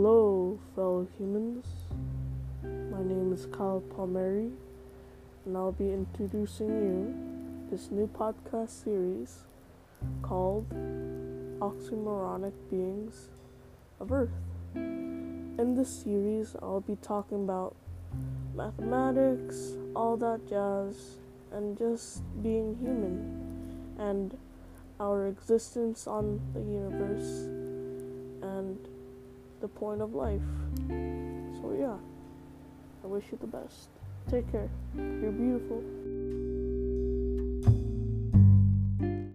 Hello, fellow humans. My name is Kyle Palmieri, and I'll be introducing you this new podcast series called Oxymoronic Beings of Earth. In this series, I'll be talking about mathematics, all that jazz, and just being human and our existence on the universe the point of life. So, yeah, I wish you the best. Take care. You're beautiful.